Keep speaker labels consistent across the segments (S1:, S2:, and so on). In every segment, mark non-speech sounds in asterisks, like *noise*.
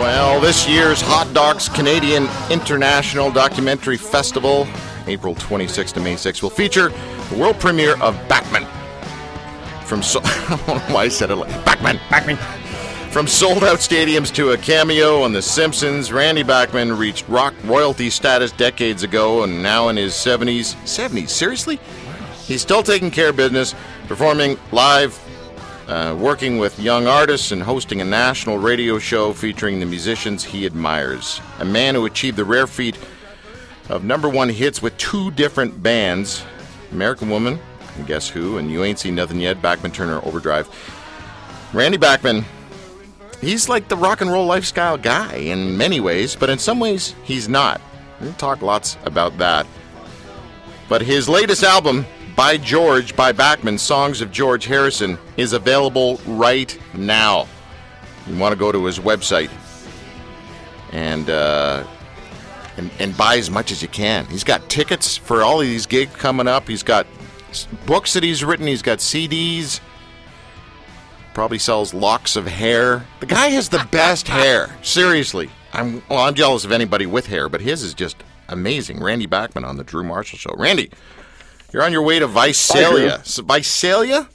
S1: Well, this year's Hot Docs Canadian International Documentary Festival, April 26th to May 6th, will feature the world premiere of Backman. From so- *laughs* I don't know why I said it like Backman, Backman. From sold out stadiums to a cameo on The Simpsons, Randy Bachman reached rock royalty status decades ago and now in his 70s. 70s? Seriously? He's still taking care of business, performing live uh, working with young artists and hosting a national radio show featuring the musicians he admires. A man who achieved the rare feat of number one hits with two different bands American Woman, and Guess Who, and You Ain't Seen Nothing Yet, Bachman Turner Overdrive. Randy Bachman, he's like the rock and roll lifestyle guy in many ways, but in some ways, he's not. We'll talk lots about that. But his latest album, by George by Bachman, Songs of George Harrison, is available right now. You want to go to his website and, uh, and and buy as much as you can. He's got tickets for all of these gigs coming up. He's got books that he's written. He's got CDs. Probably sells locks of hair. The guy has the best *laughs* hair. Seriously, I'm well. I'm jealous of anybody with hair, but his is just amazing. Randy Bachman on the Drew Marshall Show. Randy, you're on your way to Visalia. Visalia?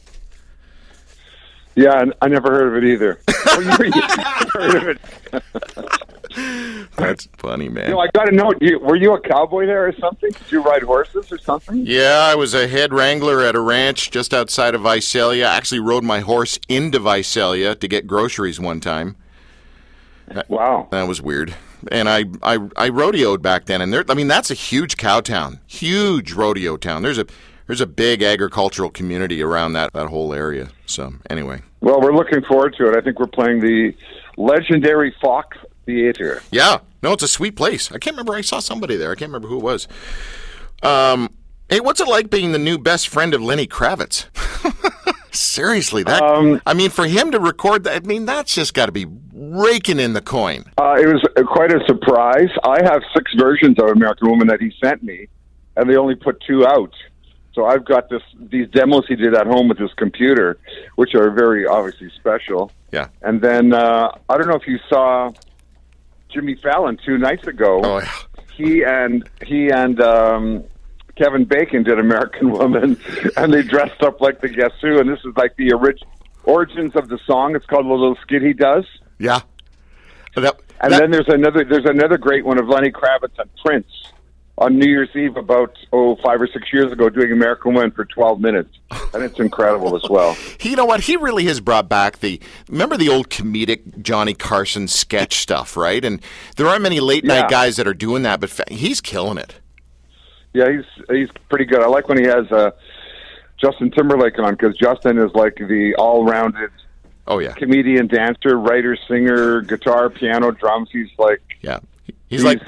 S2: Yeah, I never heard of it either. *laughs* Well, you, you heard of it.
S1: That's funny, man.
S2: You know, I got to know. You, were you a cowboy there or something? Did you ride horses or something?
S1: Yeah, I was a head wrangler at a ranch just outside of Visalia. I actually rode my horse into Visalia to get groceries one time.
S2: Wow.
S1: That was weird. And I, I, I rodeoed back then, and there. I mean, that's a huge cow town, huge rodeo town. There's a there's a big agricultural community around that that whole area. So anyway,
S2: Well, we're looking forward to it. I think we're playing the legendary Fox Theater.
S1: yeah, no, it's a sweet place. I can't remember. I saw somebody there. I can't remember who it was. Um, hey, what's it like being the new best friend of Lenny Kravitz? *laughs* Seriously, that
S2: Um,
S1: I mean, for him to record that, I mean, that's just got to be raking in the coin.
S2: Uh, it was quite a surprise. I have six versions of American Woman that he sent me, and they only put two out. So I've got this these demos he did at home with his computer, which are very obviously special.
S1: Yeah.
S2: And then uh, I don't know if you saw Jimmy Fallon two nights ago.
S1: Oh, yeah.
S2: He and he and um, Kevin Bacon did American *laughs* Woman, and they dressed up like the Guess Who. And this is like the orig- origins of the song. It's called the little skit he does.
S1: Yeah. That,
S2: And
S1: that-
S2: then there's another there's another great one of Lenny Kravitz and Prince on New Year's Eve about oh five or six years ago doing American Woman for 12 minutes, and it's incredible as well. *laughs*
S1: You know what? He really has brought back the. Remember the old comedic Johnny Carson sketch stuff, right? And there aren't many late night
S2: Yeah.
S1: guys that are doing that, but he's killing it.
S2: Yeah, he's he's pretty good. I like when he has uh, Justin Timberlake on because Justin is like the all-rounded
S1: Oh yeah,
S2: comedian, dancer, writer, singer, guitar, piano, drums. He's like
S1: yeah. He's, like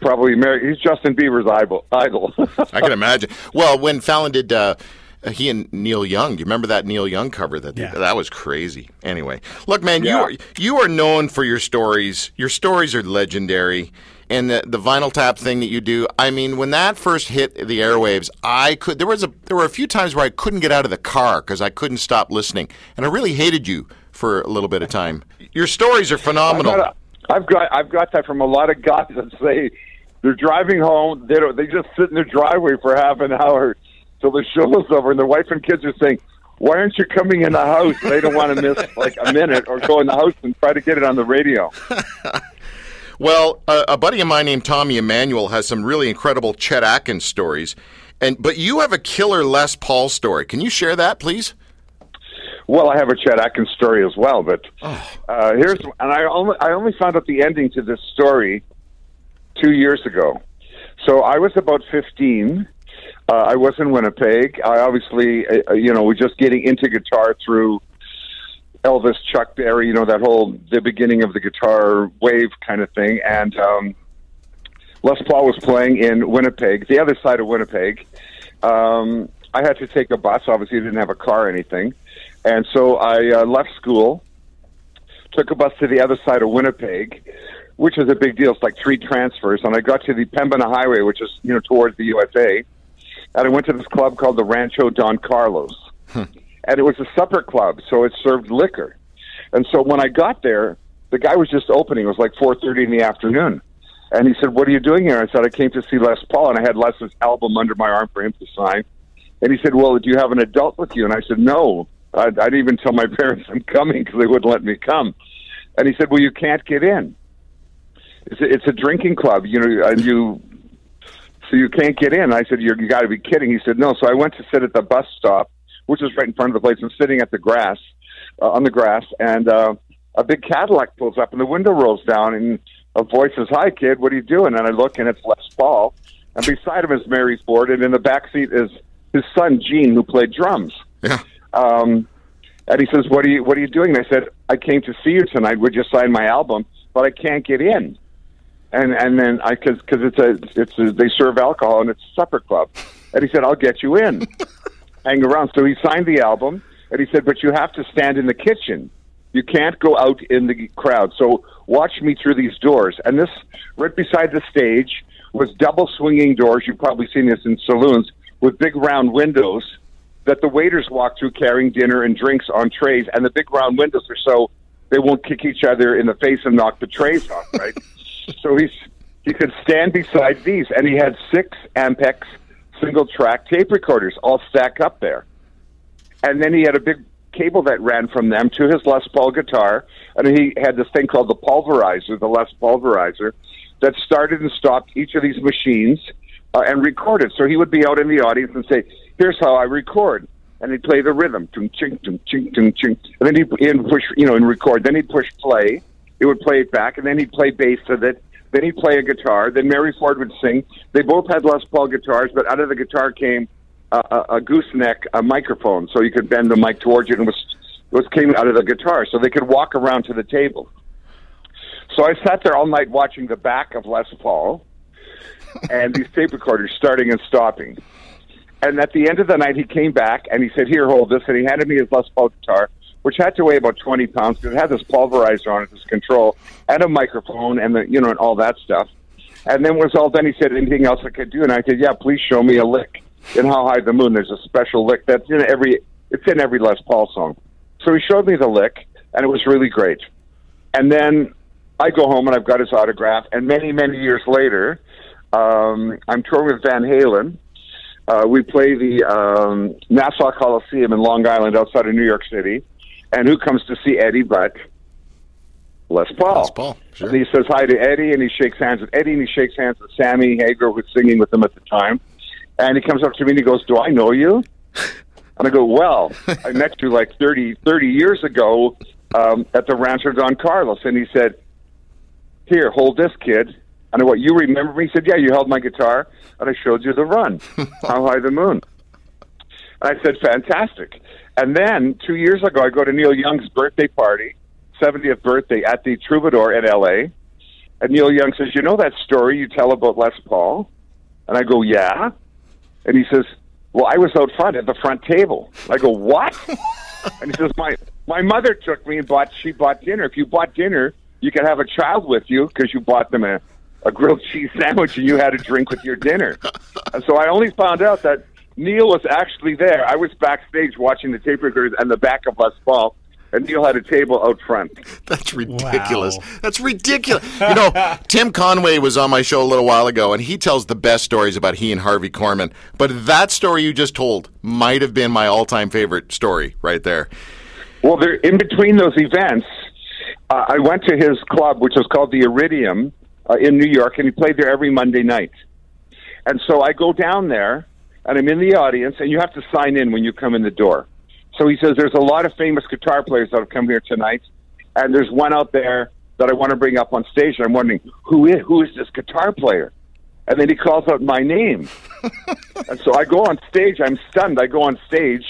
S2: probably Mary, he's Justin Bieber's idol. idol. *laughs*
S1: I can imagine. Well, when Fallon did. Uh, he and Neil Young. Do you remember that Neil Young cover? That
S3: Yeah.
S1: that was crazy. Anyway, look, man, you are you are known for your stories. Your stories are legendary, and the the vinyl tap thing that you do. I mean, when that first hit the airwaves, I could. There was a there were a few times where I couldn't get out of the car because I couldn't stop listening, and I really hated you for a little bit of time. Your stories are
S2: I've
S1: phenomenal.
S2: got, I've got I've got that from a lot of guys that say they're driving home. They don't. They just sit in their driveway for half an hour till the show is over, and their wife and kids are saying, "Why aren't you coming in the house?" They don't want to miss like a minute or go in the house and try to get it on the radio. *laughs*
S1: Well, a, a buddy of mine named Tommy Emmanuel has some really incredible Chet Atkins stories, and but you have a killer Les Paul story. Can you share that, please?
S2: Well, I have a Chet Atkins story as well, but uh, here's and I only I only found out the ending to this story two years ago. So I was about fifteen. Uh, I was in Winnipeg. I obviously, uh, you know, was just getting into guitar through Elvis, Chuck Berry, you know, that whole the beginning of the guitar wave kind of thing. And um, Les Paul was playing in Winnipeg, the other side of Winnipeg. Um, I had to take a bus. Obviously, I didn't have a car or anything, and so I uh, left school, took a bus to the other side of Winnipeg, which is a big deal. It's like three transfers, and I got to the Pembina Highway, which is you know towards the USA, and I went to this club called the Rancho Don Carlos, and it was a supper club, so it served liquor. And so when I got there, the guy was just opening. It was like 4:30 in the afternoon, and he said, "What are you doing here?" I said, "I came to see Les Paul, and I had Les's album under my arm for him to sign." And he said, "Well, do you have an adult with you?" And I said, "No." I, I didn't even tell my *laughs* parents I'm coming because they wouldn't let me come. And he said, "Well, you can't get in. It's a, it's a drinking club, you know, and you so you can't get in." I said, "You're, you got to be kidding." He said, "No." So I went to sit at the bus stop, which was right in front of the place. I'm sitting at the grass, uh, on the grass, and uh, a big Cadillac pulls up, and the window rolls down, and a voice says, "Hi, kid, what are you doing?" And I look, and it's Les Paul, and beside him is Mary Ford, and in the back seat is his son Gene, who played drums.
S1: Yeah.
S2: Um, and he says, "What are you What are you doing?" And I said, "I came to see you tonight. Would you sign my album? But I can't get in." And and then I because because it's a it's a, they serve alcohol and it's a supper club. And he said, "I'll get you in." *laughs* Hang around. So he signed the album, and he said, "But you have to stand in the kitchen. You can't go out in the crowd. So watch me through these doors." And this right beside the stage was double swinging doors. You've probably seen this in saloons with big round windows that the waiters walk through carrying dinner and drinks on trays, and the big round windows are so they won't kick each other in the face and knock the trays off, right? *laughs* so he's he could stand beside these, and he had six Ampex single track tape recorders all stacked up there, and then he had a big cable that ran from them to his Les Paul guitar, and he had this thing called the pulverizer, the Les Pulverizer, that started and stopped each of these machines uh, and recorded. So he would be out in the audience and say, "Here's how I record," and he'd play the rhythm, tung ching, tung ching, ching, and then he'd, he'd push, you know, and record. Then he'd push play. It would play it back, and then he'd play bass with it. Then he'd play a guitar. Then Mary Ford would sing. They both had Les Paul guitars, but out of the guitar came a, a, a gooseneck, a microphone, so you could bend the mic towards you, and was was came out of the guitar, so they could walk around to the table. So I sat there all night watching the back of Les Paul and these tape recorders starting and stopping. And at the end of the night, he came back and he said, "Here, hold this," and he handed me his Les Paul guitar, which had to weigh about twenty pounds because it had this pulverizer on it, this control, and a microphone, and the you know, and all that stuff. And then was all done, he said, "Anything else I could do?" And I said, "Yeah, please show me a lick in How High the Moon." There's a special lick that's in every it's in every Les Paul song. So he showed me the lick, and it was really great. And then I go home and I've got his autograph. And many, many years later, um, I'm touring with Van Halen. Uh, we play the um, Nassau Coliseum in Long Island outside of New York City. And who comes to see Eddie but Les Paul?
S1: Les Paul, sure.
S2: And he says hi to Eddie and he shakes hands with Eddie and he shakes hands with Sammy Hagar, who's singing with him at the time. And he comes up to me and he goes, Do I know you? *laughs* And I go, Well, I met you like 30, 30 years ago um, at the Rancho Don Carlos. And he said, Here, hold this, kid. And went, You remember me? He said, Yeah, you held my guitar and I showed you the run, *laughs* How High the Moon. And I said, Fantastic. And then two years ago, I go to Neil Young's birthday party, 70th birthday at the Troubadour in LA. And Neil Young says, You know that story you tell about Les Paul? And I go, Yeah. And he says, Well, I was out front at the front table. I go, What? *laughs* and he says, My my mother took me and bought she bought dinner. If you bought dinner, you could have a child with you because you bought them a, a grilled cheese sandwich and you had a drink with your dinner. And so I only found out that Neil was actually there. I was backstage watching the tape recorders and the back of Les Paul, and Neil had a table out front.
S1: That's ridiculous.
S3: Wow.
S1: That's ridiculous. You know, *laughs* Tim Conway was on my show a little while ago, and he tells the best stories about he and Harvey Korman. But that story you just told might have been my all-time favorite story right there.
S2: Well, there, in between those events, uh, I went to his club, which was called the Iridium uh, in New York, and he played there every Monday night. And so I go down there, and I'm in the audience, and you have to sign in when you come in the door. So he says, There's a lot of famous guitar players that have come here tonight, and there's one out there that I want to bring up on stage, and I'm wondering, who is, who is this guitar player? And then he calls out my name. *laughs* and so I go on stage, I'm stunned. I go on stage,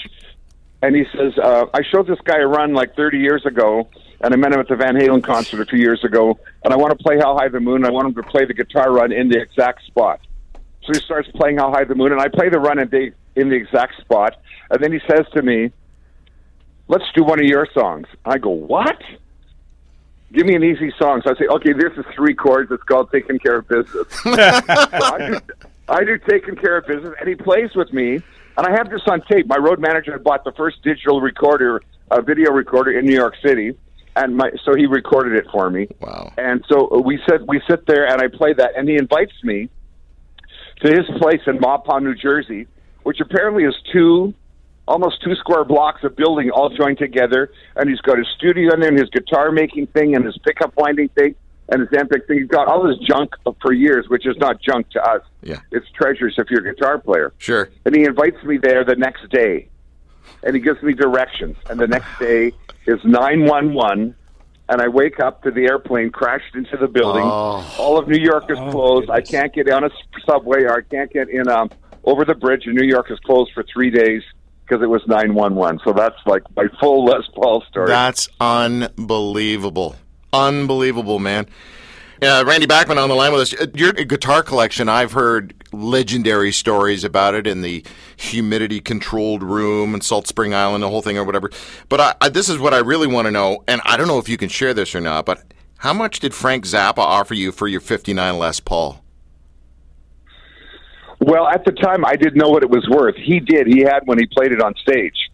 S2: and he says, uh, I showed this guy a run like 30 years ago, and I met him at the Van Halen concert a few years ago, and I want to play How High the Moon. I want him to play the guitar run in the exact spot. So he starts playing How High the Moon, and I play the run in the, in the exact spot, and then he says to me, let's do one of your songs. I go, what? Give me an easy song. So I say, okay, this is three chords. It's called Taking Care of Business. *laughs* so I, do, I do Taking Care of Business, and he plays with me. And I have this on tape. My road manager had bought the first digital recorder, uh, video recorder in New York City. And my so he recorded it for me.
S1: Wow.
S2: And so we sit we sit there and I play that, and he invites me to his place in Mahwah, New Jersey, which apparently is two almost two square blocks of building all joined together. And he's got his studio in there, and his guitar making thing, and his pickup winding thing, and his amp thing. He's got all this junk for years, which is not junk to us.
S1: Yeah.
S2: It's treasures if you're a guitar player.
S1: Sure.
S2: And he invites me there the next day, and he gives me directions. And the next day is nine one one. And I wake up to the airplane crashed into the building.
S1: Oh.
S2: All of New York is closed. I can't get on a subway or I can't get in um, over the bridge. And New York is closed for three days because it was nine one one. So that's like my full Les Paul story.
S1: That's unbelievable. Unbelievable, man. Uh, Randy Bachman on the line with us. Uh, Your guitar collection, I've heard legendary stories about it in the humidity controlled room and Salt Spring Island, the whole thing or whatever. But I, I, this is what I really want to know, and I don't know if you can share this or not, but how much did Frank Zappa offer you for your 59 Les Paul?
S2: Well, at the time, I didn't know what it was worth. He did. He had when he played it on stage.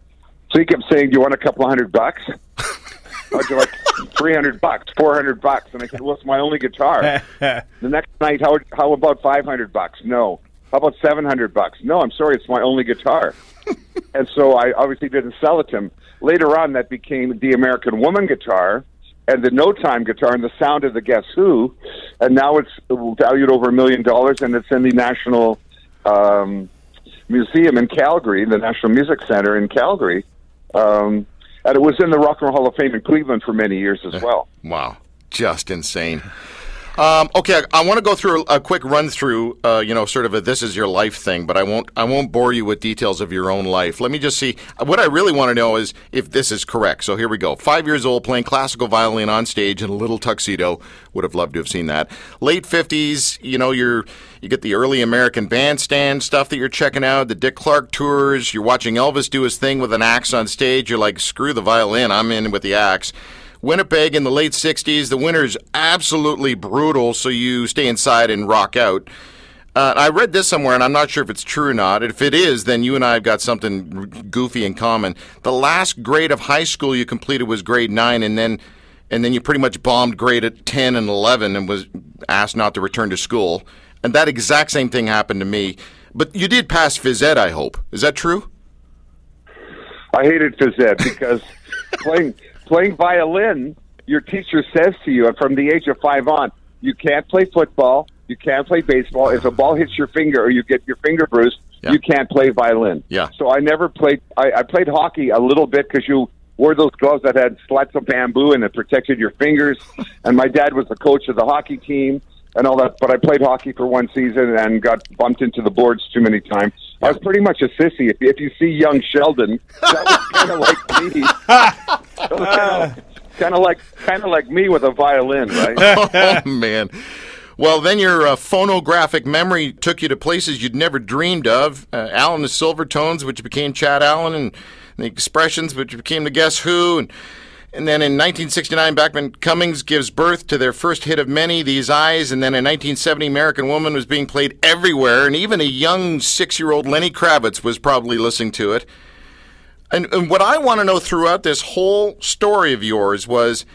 S2: So he kept saying, "Do you want a couple hundred bucks?" *laughs* I'd be like, 300 bucks, 400 bucks. And I said, well, it's my only guitar. *laughs* the next night, how, how about 500 bucks? No. How about 700 bucks? No, I'm sorry, it's my only guitar. *laughs* and so I obviously didn't sell it to him. Later on, that became the American Woman guitar and the No Time guitar and the sound of the Guess Who. And now it's valued over a million dollars and it's in the National um, Museum in Calgary, the National Music Center in Calgary. Um, and it was in the Rock and Roll Hall of Fame in Cleveland for many years as eh, well.
S1: Wow, just insane. Um, okay, I want to go through a, a quick run through, uh, you know, sort of a this is your life thing, but I won't. I won't bore you with details of your own life. Let me just see. What I really want to know is if this is correct. So here we go. Five years old, playing classical violin on stage in a little tuxedo. Would have loved to have seen that. Late fifties, you know, you're you get the early American bandstand stuff that you're checking out, the Dick Clark tours. You're watching Elvis do his thing with an axe on stage. You're like, screw the violin, I'm in with the axe. Winnipeg in the late 60s, the winter's absolutely brutal, so you stay inside and rock out. Uh, I read this somewhere, and I'm not sure if it's true or not. If it is, then you and I have got something goofy in common. The last grade of high school you completed was grade nine, and then and then you pretty much bombed grade at 10 and 11 and was asked not to return to school. And that exact same thing happened to me. But you did pass phys ed, I hope. Is that true?
S2: I hated phys ed because *laughs* playing playing violin, your teacher says to you and from the age of five on, you can't play football, you can't play baseball. If a ball hits your finger or you get your finger bruised,
S1: Yeah.
S2: you can't play violin.
S1: Yeah.
S2: So I never played. I, I played hockey a little bit because you wore those gloves that had slats of bamboo and it protected your fingers. *laughs* and my dad was the coach of the hockey team and all that. But I played hockey for one season and got bumped into the boards too many times. I was pretty much a sissy. If, if you see young Sheldon, that was kind of *laughs* like me. *laughs* Kind of like kind of like me with a violin, right?
S1: oh *laughs* man. Well, then your uh, phonographic memory took you to places you'd never dreamed of. Uh, Alan the Silvertones, which became Chad Allan, and the Expressions, which became the Guess Who, and and then in 1969, Bachman Cummings gives birth to their first hit of many, These Eyes, and then in 1970, American Woman was being played everywhere, and even a young six-year-old Lenny Kravitz was probably listening to it. And, and what I want to know throughout this whole story of yours was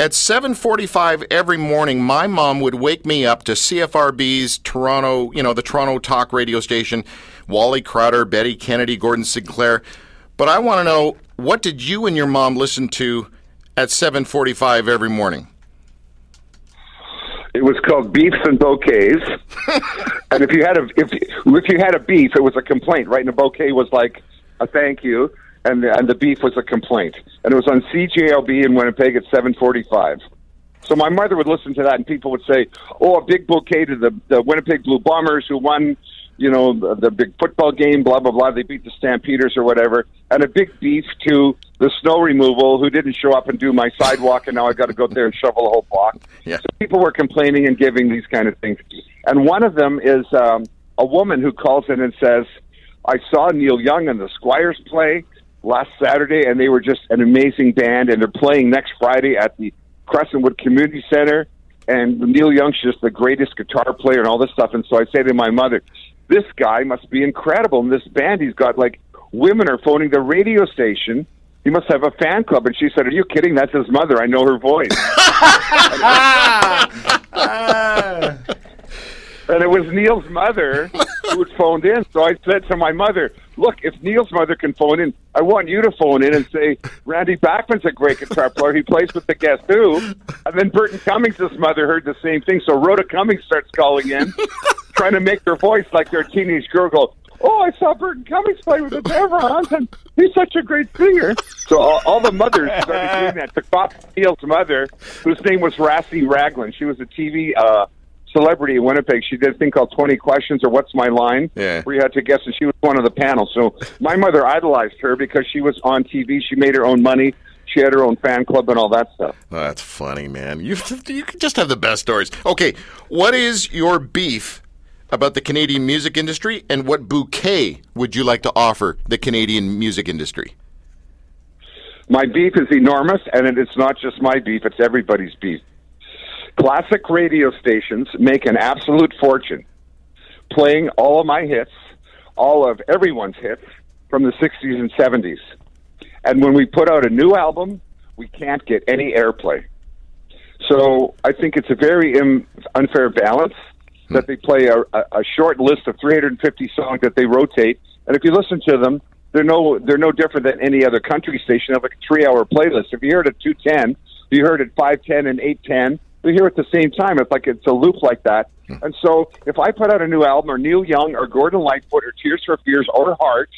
S1: at 7:45 every morning my mom would wake me up to CFRB's Toronto, you know, the Toronto talk radio station, Wally Crouter, Betty Kennedy, Gordon Sinclair. But I want to know what did you and your mom listen to at 7:45 every morning?
S2: It was called Beefs and Bouquets. *laughs* and if you had a if if you had a beef, it was a complaint, right? And a bouquet was like a thank you, and the, and the beef was a complaint. And it was on CJLB in Winnipeg at seven forty five. So my mother would listen to that, and people would say, "Oh, a big bouquet to the the Winnipeg Blue Bombers who won." You know the, the big football game, blah blah blah. They beat the Stampeders or whatever, and a big beef to the snow removal who didn't show up and do my sidewalk, and now I've got to go there and shovel the whole block. *laughs*
S1: Yeah.
S2: So people were complaining and giving these kind of things. And one of them is um, a woman who calls in and says, I saw Neil Young and the Squires play last Saturday, and they were just an amazing band, and they're playing next Friday at the Crescentwood Community Center. And Neil Young's just the greatest guitar player and all this stuff. And so I say to my mother, this guy must be incredible. And this band, he's got like women are phoning the radio station he must have a fan club. And she said, Are you kidding? That's his mother. I know her voice. *laughs* *laughs* and it was Neil's mother who had phoned in. So I said to my mother, Look, if Neil's mother can phone in, I want you to phone in and say, Randy Bachman's a great guitar player. He plays with the Guess Who. And then Burton Cummings' mother heard the same thing. So Rhoda Cummings starts calling in, trying to make their voice like their teenage girl go, oh, I saw Burton Cummings play with the Deverons, and he's such a great singer. So all, all the mothers started doing that. The Bob Steele's mother, whose name was Rassi Ragland, she was a TV uh, celebrity in Winnipeg. She did a thing called 20 Questions or What's My Line,
S1: Yeah.
S2: where you had to guess, and she was one of the panels. So my mother idolized her because she was on TV. She made her own money. She had her own fan club and all that stuff.
S1: Oh, that's funny, man. You you just have the best stories. Okay, what is your beef about the Canadian music industry, and what bouquet would you like to offer the Canadian music industry?
S2: My beef is enormous, and it's not just my beef, it's everybody's beef. Classic radio stations make an absolute fortune playing all of my hits, all of everyone's hits from the 60s and 70s. And when we put out a new album, we can't get any airplay. So I think it's a very unfair balance Hmm. that they play a, a, short list of 350 songs that they rotate, and if you listen to them, they're no they're no different than any other country station of a three hour playlist. If you heard it at 210, you heard it 510 and 810. We hear it at the same time. It's like it's a loop like that. Hmm. And so, if I put out a new album, or Neil Young, or Gordon Lightfoot, or Tears for Fears, or Heart,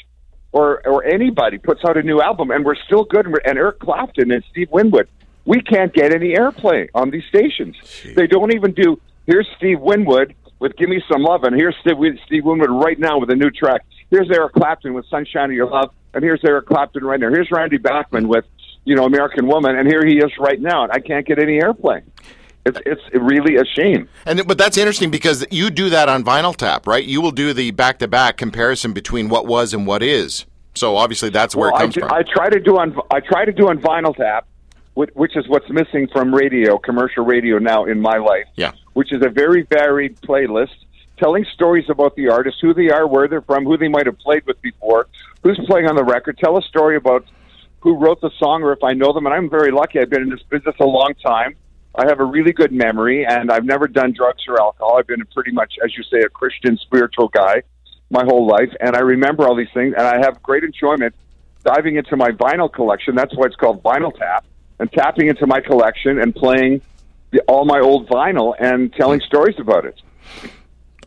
S2: or or anybody puts out a new album and we're still good and, we're, and Eric Clapton and Steve Winwood, we can't get any airplay on these stations. They don't even do. Here's Steve Winwood with "Give Me Some Love," and here's Steve, Steve Winwood right now with a new track. Here's Eric Clapton with "Sunshine of Your Love," and here's Eric Clapton right now. Here's Randy Bachman with you know "American Woman," and here he is right now, and I can't get any airplay. It's it's really a shame.
S1: And but that's interesting because you do that on Vinyl Tap, right? You will do the back to back comparison between what was and what is. So obviously that's where
S2: well,
S1: it comes
S2: I,
S1: from.
S2: I try to do on I try to do on vinyl tap, which, which is what's missing from radio, commercial radio now in my life.
S1: Yeah.
S2: Which is a very varied playlist telling stories about the artist, who they are, where they're from, who they might have played with before, who's playing on the record. Tell a story about who wrote the song or if I know them. And I'm very lucky. I've been in this business a long time. I have a really good memory, and I've never done drugs or alcohol. I've been pretty much, as you say, a Christian spiritual guy my whole life, and I remember all these things, and I have great enjoyment diving into my vinyl collection. That's why it's called Vinyl Tap, and tapping into my collection and playing the, all my old vinyl and telling stories about it.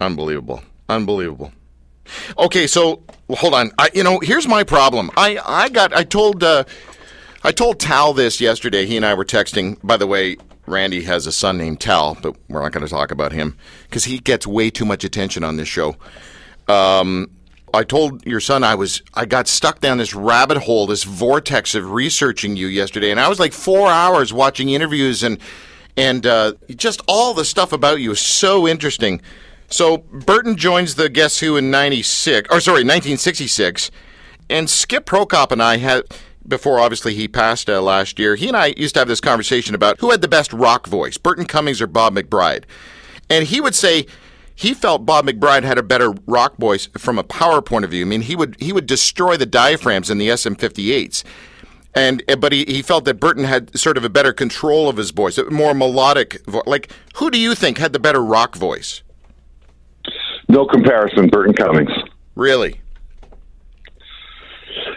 S1: Unbelievable. Unbelievable. Okay, so well, hold on. I, you know, here's my problem. I, I got I told uh, I told Tal this yesterday. He and I were texting. By the way, Randy has a son named Tal, but we're not going to talk about him because he gets way too much attention on this show. Um, I told your son I was I got stuck down this rabbit hole, this vortex of researching you yesterday, and I was like four hours watching interviews and and uh, just all the stuff about you is so interesting. So Burton joins the Guess Who in '96, or sorry, 1966, and Skip Prokop and I had before obviously he passed uh, last year. He and I used to have this conversation about who had the best rock voice, Burton Cummings or Bob McBride, and he would say he felt Bob McBride had a better rock voice from a power point of view. I mean, he would he would destroy the diaphragms in the SM58s. And uh, but he, he felt that Burton had sort of a better control of his voice, a more melodic voice. Like, who do you think had the better rock voice?
S2: No comparison, Burton Cummings.
S1: Really?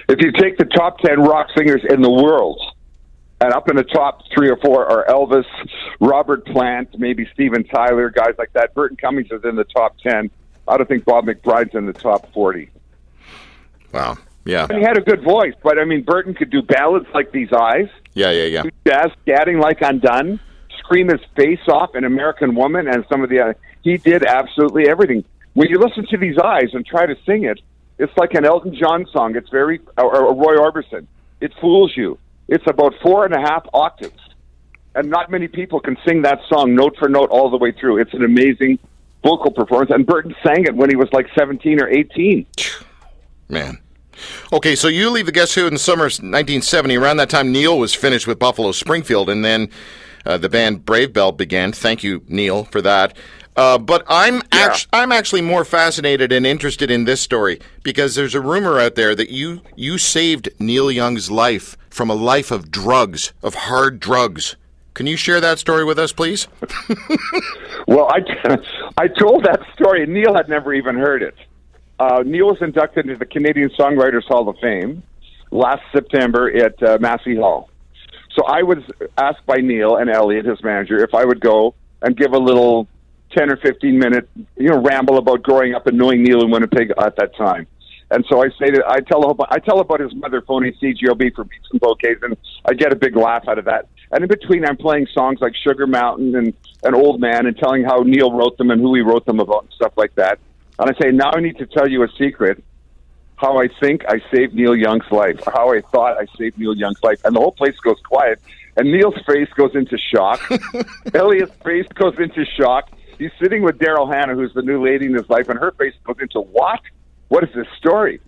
S2: If you take the top 10 rock singers in the world, and up in the top three or four are Elvis, Robert Plant, maybe Steven Tyler, guys like that. Burton Cummings is in the top 10. I don't think Bob McBride's in the top 40.
S1: Wow. Yeah.
S2: And he had a good voice, but I mean, Burton could do ballads like These Eyes,
S1: Yeah. Yeah. Yeah.
S2: jazz scatting like Undone, scream his face off in American Woman, and some of the other. He did absolutely everything. When you listen to These Eyes and try to sing it, it's like an Elton John song. It's very, or, or Roy Orbison. It fools you. It's about four and a half octaves. And not many people can sing that song note for note all the way through. It's an amazing vocal performance. And Burton sang it when he was like 17 or 18.
S1: Man. Okay, so you leave the Guess Who in the summer of 1970. Around that time, Neil was finished with Buffalo Springfield, and then uh, the band Brave Belt began. Thank you, Neil, for that. Uh, but I'm
S2: Yeah.
S1: act- I'm actually more fascinated and interested in this story because there's a rumor out there that you you saved Neil Young's life from a life of drugs, of hard drugs. Can you share that story with us, please? *laughs*
S2: Well, I, *laughs* I told that story, and Neil had never even heard it. Uh, Neil was inducted into the Canadian Songwriters Hall of Fame last September at uh, Massey Hall. So I was asked by Neil and Elliot, his manager, if I would go and give a little 10 or 15 minute, you know, ramble about growing up and knowing Neil in Winnipeg at that time. And so I say that I tell about, I tell about his mother phoning CGOB for beats and bouquets, and I get a big laugh out of that. And in between, I'm playing songs like Sugar Mountain and an Old Man, and telling how Neil wrote them and who he wrote them about and stuff like that. And I say, now I need to tell you a secret. How I think I saved Neil Young's life, or how I thought I saved Neil Young's life, and the whole place goes quiet. And Neil's face goes into shock. *laughs* Elliot's face goes into shock. He's sitting with Daryl Hannah, who's the new lady in his life, and her face goes into what? What is this story?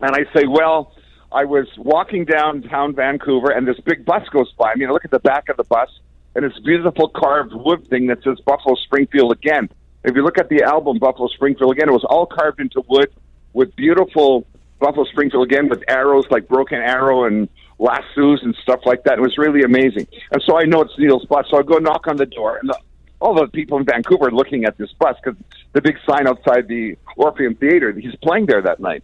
S2: And I say, well, I was walking downtown Vancouver, and this big bus goes by. I mean, I look at the back of the bus, and it's beautiful carved wood thing that says Buffalo Springfield again. If you look at the album Buffalo Springfield again, it was all carved into wood with beautiful Buffalo Springfield again with arrows like Broken Arrow and lassos and stuff like that. It was really amazing. And so I know it's Neil's bus, so I go knock on the door, and the, all the people in Vancouver are looking at this bus because the big sign outside the Orpheum Theater, he's playing there that night.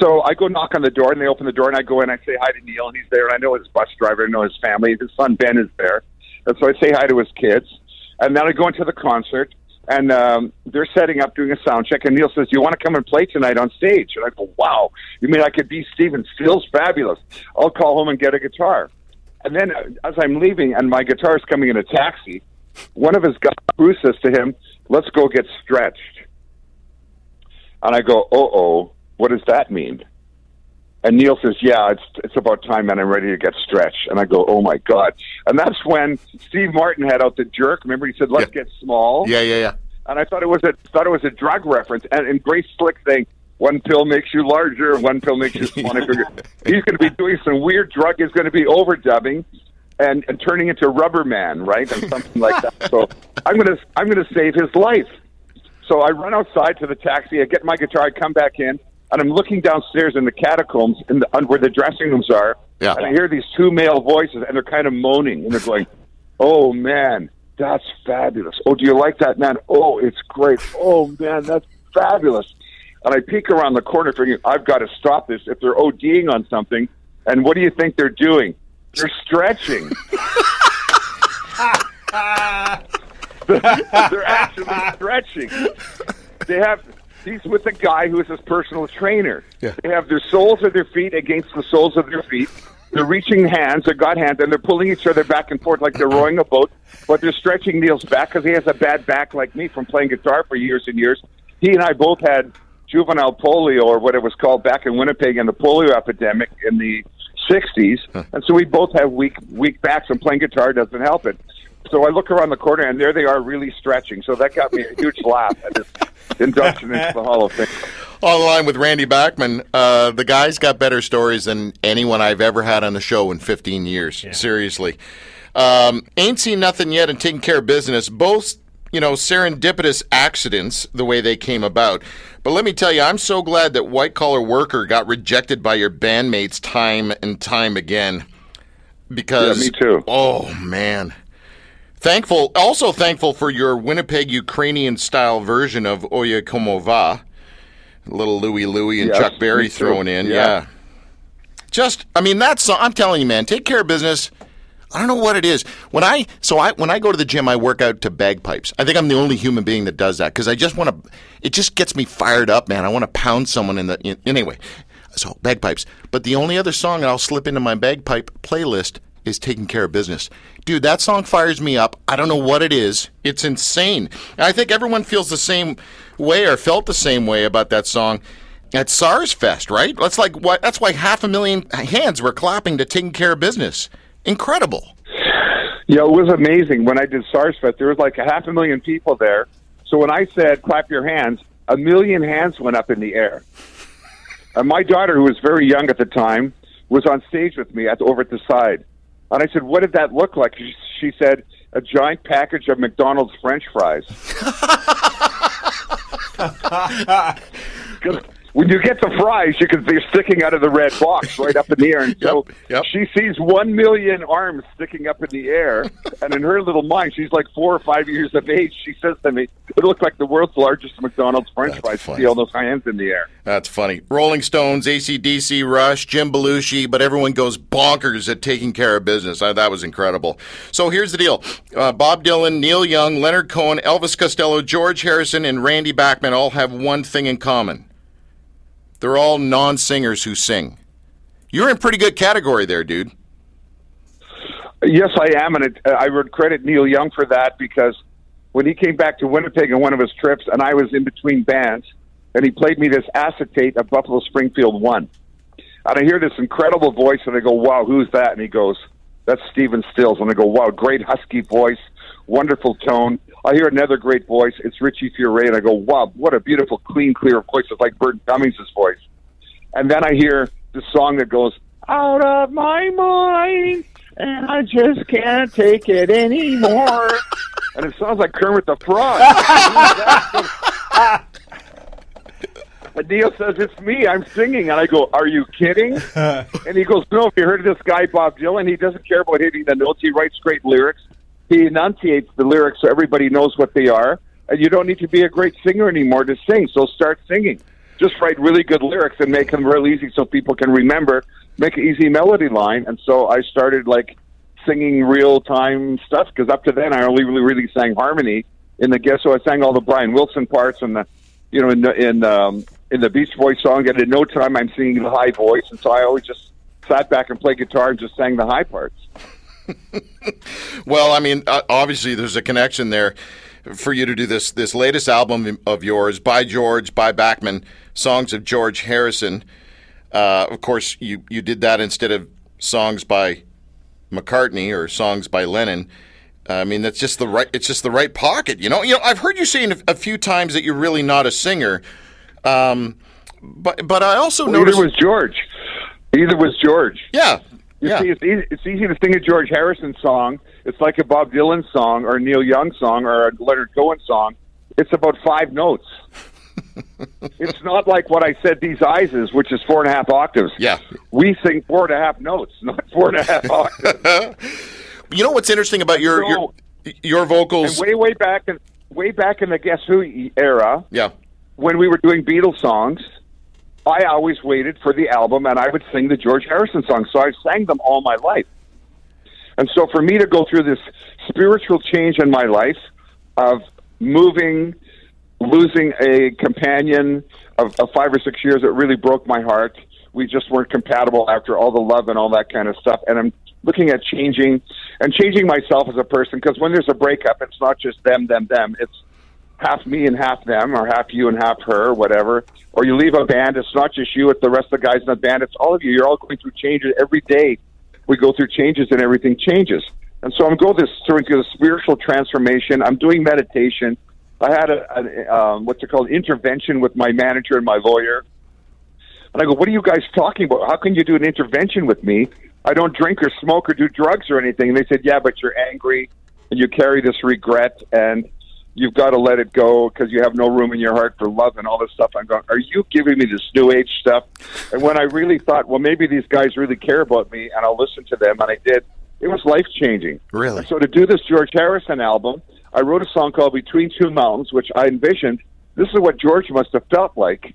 S2: So I go knock on the door, and they open the door, and I go in. And I say hi to Neil, and he's there. And I know his bus driver, I know his family. His son Ben is there, and so I say hi to his kids. And then I go into the concert, and um, they're setting up, doing a sound check. And Neil says, "Do you want to come and play tonight on stage?" And I go, "Wow, you mean I could be Stephen Stills? Fabulous! I'll call home and get a guitar." And then uh, as I'm leaving, and my guitar is coming in a taxi, one of his guys, Bruce, says to him, "Let's go get stretched." And I go, "Oh, oh." what does that mean? And Neil says, "Yeah, it's it's about time, and I'm ready to get stretched." And I go, "Oh my god!" And that's when Steve Martin had out the jerk. Remember, he said, "Let's
S1: Yeah.
S2: get small."
S1: Yeah, yeah, yeah.
S2: And I thought it was a thought it was a drug reference. And, and Grace Slick thing, "One pill makes you larger, one pill makes you smaller." *laughs* He's going to be doing some weird drug. He's going to be overdubbing. And, and turning into Rubber Man, right, and something like that. So *laughs* I'm gonna I'm gonna save his life. So I run outside to the taxi. I get my guitar. I come back in, and I'm looking downstairs in the catacombs, in the on where the dressing rooms are.
S1: Yeah.
S2: And I hear these two male voices, and they're kind of moaning, and they're going, "Oh man, that's fabulous! Oh, do you like that, man? Oh, it's great! Oh man, that's fabulous!" And I peek around the corner, thinking, "I've got to stop this. If they're ODing on something, and what do you think they're doing? They're stretching." *laughs* *laughs* they're actually stretching. They have he's with a guy who is his personal trainer.
S1: Yeah.
S2: They have their soles of their feet against the soles of their feet. They're reaching hands, they've got hands, and they're pulling each other back and forth like they're rowing a boat. But they're stretching Neil's back because he has a bad back like me from playing guitar for years and years. He and I both had juvenile polio, or what it was called back in Winnipeg, in the polio epidemic in the '60s, and so we both have weak weak backs, and playing guitar doesn't help it. So I look around the corner, and there they are, really stretching. So that got me a huge *laughs* laugh at this induction into the Hall of Fame.
S1: On the line with Randy Bachman. Uh, the guy's got better stories than anyone I've ever had on the show in 15 years. Seriously. Um, ain't seen nothing yet and taking care of business. Both, you know, serendipitous accidents the way they came about. But let me tell you, I'm so glad that White Collar Worker got rejected by your bandmates time and time again. Because
S2: Yeah, me too.
S1: Oh man. Thankful, also thankful for your Winnipeg Ukrainian style version of Oye Como Va. Little Louie Louie and
S2: Yes,
S1: Chuck Berry thrown in. Yeah.
S2: Yeah.
S1: Just, I mean, that's, I'm telling you, man, take care of business. I don't know what it is. When I, so I, when I go to the gym, I work out to bagpipes. I think I'm the only human being that does that because I just want to, it just gets me fired up, man. I want to pound someone in the, in, anyway. So bagpipes. But the only other song that I'll slip into my bagpipe playlist is taking care of business. Dude, that song fires me up. I don't know what it is. It's insane. I think everyone feels the same way or felt the same way about that song at SARS Fest, right? That's like what that's why half a million hands were clapping to taking care of business. Incredible.
S2: Yeah, it was amazing. When I did SARS Fest, there was like a half a million people there. So when I said clap your hands, a million hands went up in the air. And my daughter, who was very young at the time, was on stage with me at over at the side. And I said, "What did that look like?" She, she said, a giant package of McDonald's French fries. *laughs* *laughs* *laughs* when you get the fries, you can see sticking out of the red box right up in the air. And *laughs* so
S1: Yep, yep.
S2: she sees one million arms sticking up in the air, *laughs* and in her little mind, she's like four or five years of age. She says to me, "It looks like the world's largest McDonald's French
S1: That's
S2: fries. to
S1: funny.
S2: See all those hands in the air."
S1: That's funny. Rolling Stones, ACDC, Rush, Jim Belushi, but everyone goes bonkers at taking care of business. Uh, that was incredible. So here's the deal uh, Bob Dylan, Neil Young, Leonard Cohen, Elvis Costello, George Harrison, and Randy Bachman all have one thing in common they're all non singers who sing. You're in pretty good category there, dude.
S2: Yes, I am, and it, I would credit Neil Young for that because when he came back to Winnipeg on one of his trips, and I was in between bands, and he played me this acetate of Buffalo Springfield One, and I hear this incredible voice, and I go, "Wow, who's that?" And he goes, "That's Stephen Stills," and I go, "Wow, great husky voice, wonderful tone." I hear another great voice. It's Richie Furay, and I go, "Wow, what a beautiful, clean, clear voice! It's like Bert Cummings' voice." And then I hear the song that goes, Out of my mind, and I just can't take it anymore. *laughs* and it sounds like Kermit the Frog. *laughs* *laughs* and Neil says, It's me, I'm singing. And I go, Are you kidding? and he goes, No, if you heard of this guy, Bob Dylan, he doesn't care about hitting the notes. He writes great lyrics. He enunciates the lyrics so everybody knows what they are. And you don't need to be a great singer anymore to sing, so start singing just write really good lyrics and make them real easy so people can remember. Make an easy melody line, and so I started like singing real time stuff because up to then I only really really sang harmony in the guest. So I sang all the Brian Wilson parts and the you know in the in um, in the Beach Boys song. And in no time I'm singing the high voice, and so I always just sat back and played guitar and just sang the high parts. *laughs*
S1: Well, I mean, uh, obviously there's a connection there for you to do this this latest album of yours by George, by Bachman, songs of George Harrison. Uh, of course, you you did that instead of songs by McCartney or songs by Lennon. I mean, that's just the right. It's just the right pocket, you know. You know, I've heard you saying a few times that you're really not a singer, um, but but I also
S2: Well,
S1: noticed.
S2: Either was George. Either was George.
S1: yeah,
S2: You
S1: yeah.
S2: see, it's easy, it's easy to sing a George Harrison song. It's like a Bob Dylan song or a Neil Young song or a Leonard Cohen song. It's about five notes. *laughs* it's not like what I said these eyes is, which is four and a half octaves.
S1: Yeah.
S2: We sing four and a half notes, not four and a half *laughs* octaves.
S1: You know what's interesting about your your your vocals?
S2: way, way back in way back in the Guess Who era,
S1: yeah.
S2: when we were doing Beatles songs, I always waited for the album and I would sing the George Harrison songs. So I sang them all my life. And so for me to go through this spiritual change in my life of moving, losing a companion of, of five or six years, it really broke my heart. We just weren't compatible after all the love and all that kind of stuff. And I'm looking at changing and changing myself as a person because when there's a breakup, it's not just them, them, them. It's half me and half them, or half you and half her, whatever. Or you leave a band, it's not just you, it's the rest of the guys in the band, it's all of you. You're all going through changes every day. We go through changes and everything changes. And so I'm going this through a spiritual transformation. I'm doing meditation. I had a, a um, what's it called intervention with my manager and my lawyer. And I go, what are you guys talking about? How can you do an intervention with me? I don't drink or smoke or do drugs or anything. And they said, yeah, but you're angry and you carry this regret and you've got to let it go because you have no room in your heart for love and all this stuff. I'm going, are you giving me this new age stuff? And when I really thought, well, maybe these guys really care about me and I'll listen to them, and I did, it was life changing.
S1: Really?
S2: And so to do this George Harrison album, I wrote a song called Between Two Mountains, which I envisioned. This is what George must have felt like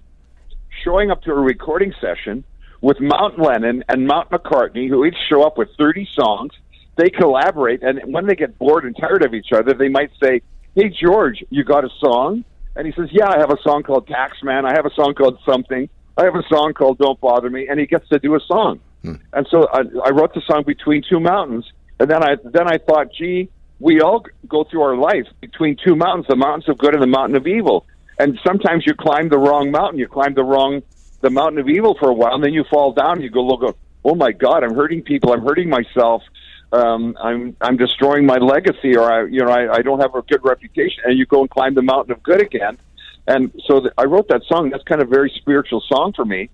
S2: showing up to a recording session with Mount Lennon and Mount McCartney, who each show up with 30 songs. They collaborate, and when they get bored and tired of each other, they might say, Hey, George, you got a song? And he says, Yeah, I have a song called Taxman. I have a song called Something. I have a song called Don't Bother Me. And he gets to do a song. Hmm. And so I, I wrote the song Between Two Mountains. And then I, then I thought, gee, we all go through our life between two mountains, the mountains of good and the mountain of evil. And sometimes you climb the wrong mountain. You climb the wrong, the mountain of evil for a while, and then you fall down. And you go, look, oh my God, I'm hurting people. I'm hurting myself. Um, I'm I'm destroying my legacy, or I you know I, I don't have a good reputation. And you go and climb the mountain of good again. And so th- I wrote that song. That's kind of a very spiritual song for me.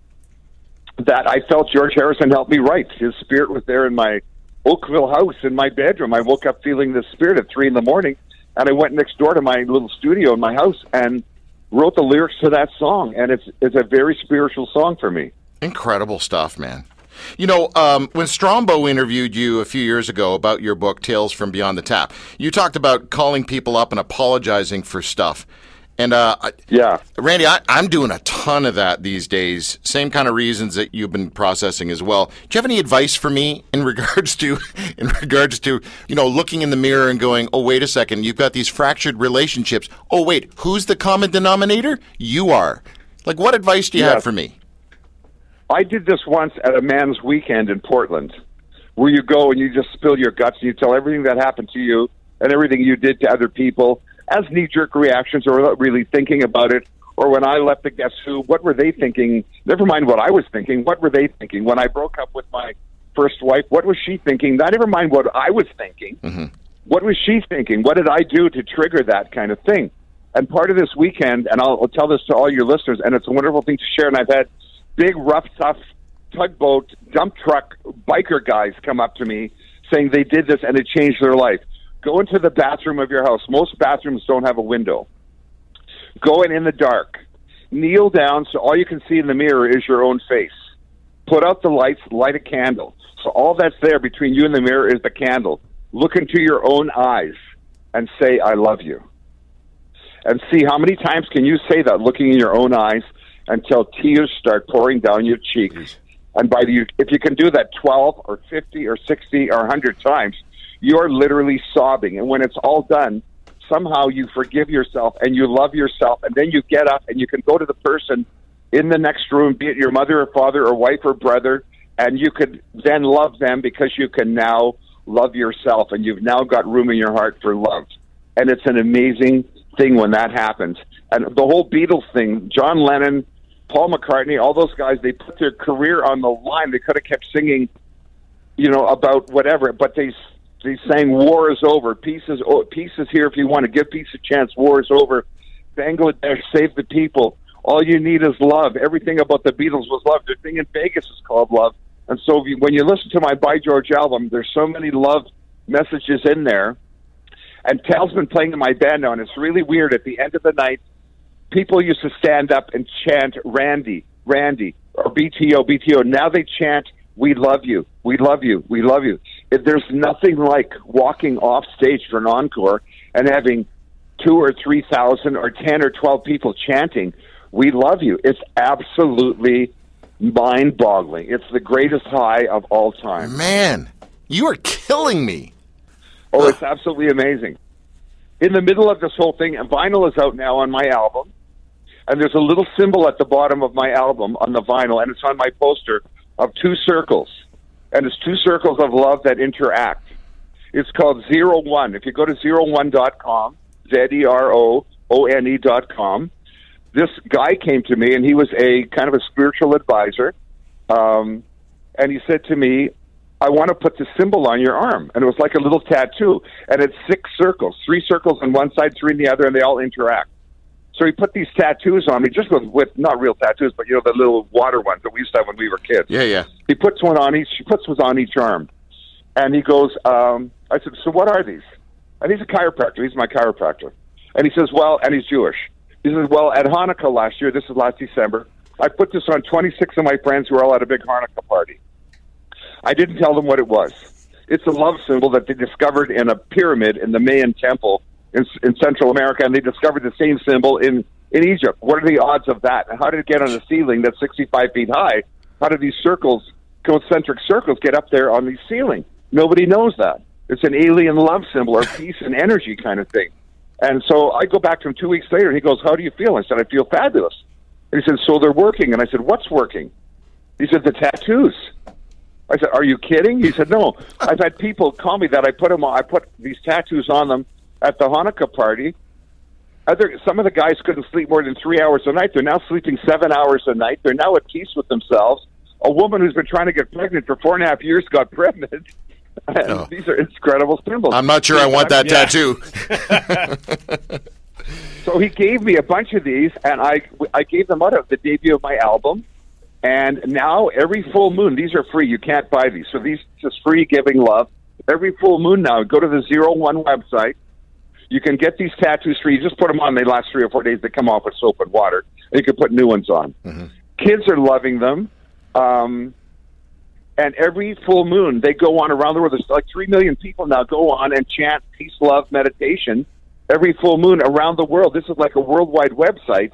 S2: That I felt George Harrison helped me write. His spirit was there in my Oakville house in my bedroom. I woke up feeling the spirit at three in the morning, and I went next door to my little studio in my house and wrote the lyrics to that song. And it's it's a very spiritual song for me.
S1: Incredible stuff, man. You know, um, when Strombo interviewed you a few years ago about your book, Tales from Beyond the Tap, you talked about calling people up and apologizing for stuff. And uh,
S2: yeah,
S1: Randy, I, am doing a ton of that these days. Same kind of reasons that you've been processing as well. Do you have any advice for me in *laughs* regards to, in regards to, you know, looking in the mirror and going, oh wait a second, you've got these fractured relationships. Oh wait, who's the common denominator? You are. Like, what advice do you yes. have for me?
S2: I did this once at a man's weekend in Portland, where you go and you just spill your guts and you tell everything that happened to you and everything you did to other people as knee jerk reactions or without really thinking about it. Or when I left the Guess Who, what were they thinking? Never mind what I was thinking. What were they thinking? When I broke up with my first wife, what was she thinking? Not never mind what I was thinking. Mm-hmm. What was she thinking? What did I do to trigger that kind of thing? And part of this weekend, and I'll, I'll tell this to all your listeners, and it's a wonderful thing to share. And I've had big, rough, tough tugboat, dump truck, biker guys come up to me saying they did this and it changed their life. Go into the bathroom of your house. Most bathrooms don't have a window. Go in in the dark. Kneel down so all you can see in the mirror is your own face. Put out the lights, light a candle. So all that's there between you and the mirror is the candle. Look into your own eyes and say, I love you. And see how many times can you say that looking in your own eyes until tears start pouring down your cheeks. And by the, if you can do that 12 or 50 or 60 or 100 times, you're literally sobbing. And when it's all done, somehow you forgive yourself and you love yourself. And then you get up and you can go to the person in the next room, be it your mother or father or wife or brother, and you could then love them because you can now love yourself and you've now got room in your heart for love. And it's an amazing thing when that happens. And the whole Beatles thing, John Lennon, Paul McCartney, all those guys, they put their career on the line. They could have kept singing, you know, about whatever, but they they sang "War is over," peace is peace is here. If you want to give peace a chance, war is over. Bangladesh, save the people. All you need is love. Everything about the Beatles was love. The thing in Vegas is called love. And so, you, when you listen to my By George album, there's so many love messages in there. And Tal's been playing in my band now, and it's really weird. At the end of the night, people used to stand up and chant Randy, Randy, or BTO, BTO. Now they chant, We love you, we love you, we love you. If there's nothing like walking off stage for an encore and having two or three thousand or ten or twelve people chanting, We love you. It's absolutely mind boggling. It's the greatest high of all time.
S1: Man, you are killing me.
S2: Oh, it's absolutely amazing. In the middle of this whole thing, and vinyl is out now on my album and there's a little symbol at the bottom of my album on the vinyl, and it's on my poster of two circles, and it's two circles of love that interact. It's called Zero One. If you go to zero1.com, Z E R O O N E dot com, this guy came to me, and he was a kind of a spiritual advisor, um, and he said to me, I want to put the symbol on your arm. And it was like a little tattoo. And it's six circles, three circles on one side, three on the other, and they all interact. So he put these tattoos on me, just with, with not real tattoos, but you know the little water ones that we used to have when we were kids.
S1: Yeah, yeah.
S2: He puts one on each. He puts one on each arm, and he goes. Um, I said, "So what are these?" And he's a chiropractor. He's my chiropractor, and he says, "Well," and he's Jewish. He says, "Well, at Hanukkah last year, this is last December, I put this on 26 of my friends who were all at a big Hanukkah party. I didn't tell them what it was. It's a love symbol that they discovered in a pyramid in the Mayan temple in, in Central America, and they discovered the same symbol in in Egypt. What are the odds of that? How did it get on a ceiling that's 65 feet high? How did these circles, concentric circles, get up there on the ceiling? Nobody knows that. It's an alien love symbol or peace and energy kind of thing. And so I go back to him two weeks later, and he goes, "How do you feel?" I said, "I feel fabulous." And he said, "So they're working?" And I said, "What's working?" He said, "The tattoos." I said, "Are you kidding?" He said, "No. I've had people call me that I put them on. I put these tattoos on them at the Hanukkah party. Other, some of the guys couldn't sleep more than three hours a night. They're now sleeping seven hours a night. They're now at peace with themselves. A woman who's been trying to get pregnant for four and a half years got *laughs* pregnant. Oh. These are incredible symbols.
S1: I'm not sure I want that yeah.
S2: tattoo. *laughs* *laughs* so he gave me a bunch of these, and I I gave them out of the debut of my album, And now every full moon, these are free. You can't buy these. So these just free giving love. Every full moon now, go to the Zero One website. You can get these tattoos free. You just put them on. They last three or four days. They come off with soap and water. And you can put new ones on. Mm-hmm. Kids are loving them. Um, and every full moon, they go on around the world. There's like 3 million people now go on and chant peace, love, meditation every full moon around the world. This is like a worldwide website.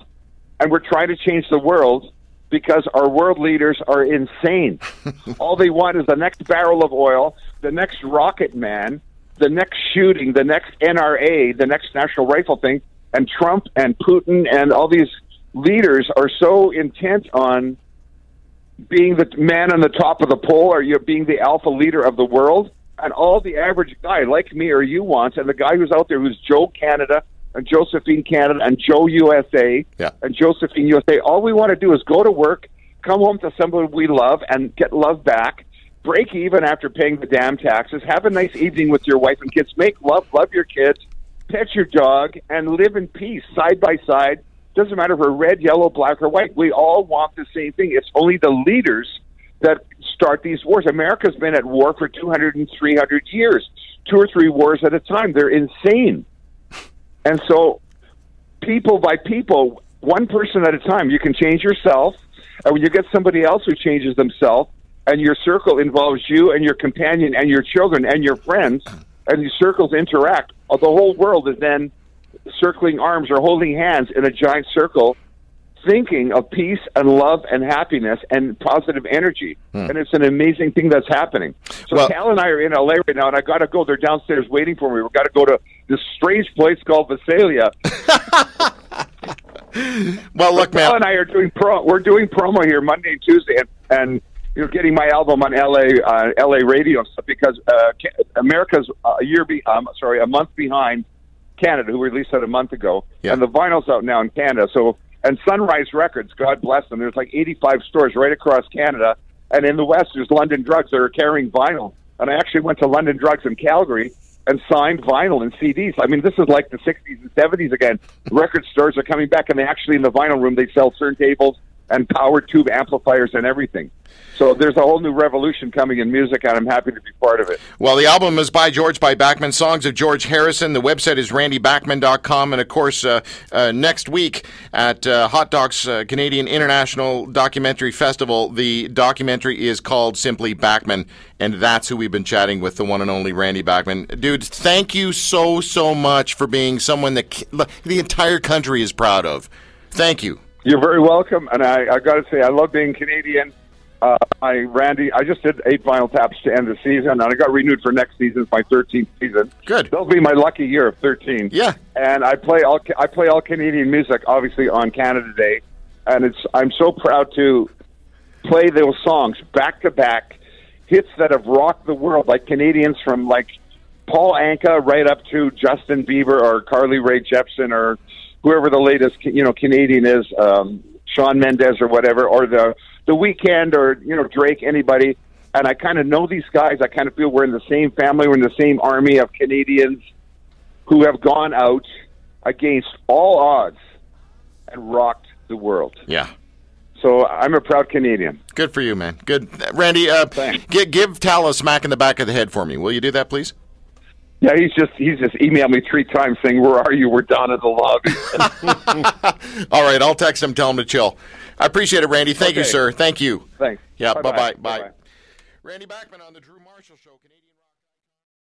S2: And we're trying to change the world because our world leaders are insane. *laughs* All they want is the next barrel of oil, the next rocket man, the next shooting, the next NRA, the next National Rifle thing. And Trump and Putin and all these leaders are so intent on being the man on the top of the pole or you're being the alpha leader of the world. And all the average guy like me or you wants, and the guy who's out there who's Joe Canada and Josephine Canada and Joe USA
S1: yeah.
S2: and Josephine USA. All we want to do is go to work, come home to somebody we love, and get love back. Break even after paying the damn taxes. Have a nice evening with your wife and kids. Make love, love your kids, pet your dog, and live in peace side by side. Doesn't matter if we're red, yellow, black, or white. We all want the same thing. It's only the leaders that start these wars. America's been at war for 200 and 300 years, two or three wars at a time. They're insane. And so, people by people, one person at a time, you can change yourself. And when you get somebody else who changes themselves, and your circle involves you and your companion and your children and your friends, and these circles interact, the whole world is then circling arms or holding hands in a giant circle thinking of peace and love and happiness and positive energy. Hmm. And it's an amazing thing that's happening. So well, Cal and I are in LA right now, and I got to go. They're downstairs waiting for me. We've got to go to this strange place called Visalia. *laughs*
S1: well, look,
S2: man. Cal and I are doing pro. We're doing promo here Monday and Tuesday, and, and you know, getting my album on LA uh, LA radio because uh, America's a year be um, sorry a month behind Canada, who released that a month ago, yeah. and the vinyl's out now in Canada. So and Sunrise Records, God bless them. There's like 85 stores right across Canada, and in the West, there's London Drugs that are carrying vinyl. And I actually went to London Drugs in Calgary and signed vinyl and CDs. I mean, this is like the 60s and 70s again. Record stores are coming back, and they actually in the vinyl room they sell turntables and power tube amplifiers and everything. So there's a whole new revolution coming in music, and I'm happy to be part of it.
S1: Well, the album is by George by Bachman, songs of George Harrison. The website is randybachman.com. And of course, uh, uh, next week at uh, Hot Docs uh, Canadian International Documentary Festival, the documentary is called simply Bachman. And that's who we've been chatting with, the one and only Randy Bachman. Dude, thank you so, so much for being someone that the entire country is proud of. Thank you.
S2: You're very welcome. And I, I got to say, I love being Canadian. Uh, I Randy, I just did eight vinyl taps to end the season, and I got renewed for next season, my 13th season.
S1: Good.
S2: That'll be my lucky year of 13.
S1: Yeah.
S2: And I play all I play all Canadian music, obviously on Canada Day, and it's I'm so proud to play those songs back to back, hits that have rocked the world, like Canadians from like Paul Anka right up to Justin Bieber or Carly Rae Jepsen or whoever the latest you know Canadian is, um, Shawn Mendes or whatever, or the the Weeknd or you know Drake, anybody. And I kind of know these guys. I kind of feel we're in the same family. We're in the same army of Canadians who have gone out against all odds and rocked the world.
S1: Yeah.
S2: So I'm a proud Canadian.
S1: Good for you, man. Good, Randy. Uh, give, give Tal a smack in the back of the head for me. Will you do that, please?
S2: Yeah, he's just he's just emailed me three times saying, "Where are you? We're down at the lobby." *laughs*
S1: All right, I'll text him, tell him to chill. I appreciate it, Randy. Thank okay. you, sir. Thank you.
S2: Thanks.
S1: Yeah. Bye bye. Bye. Randy Bachman on the Drew.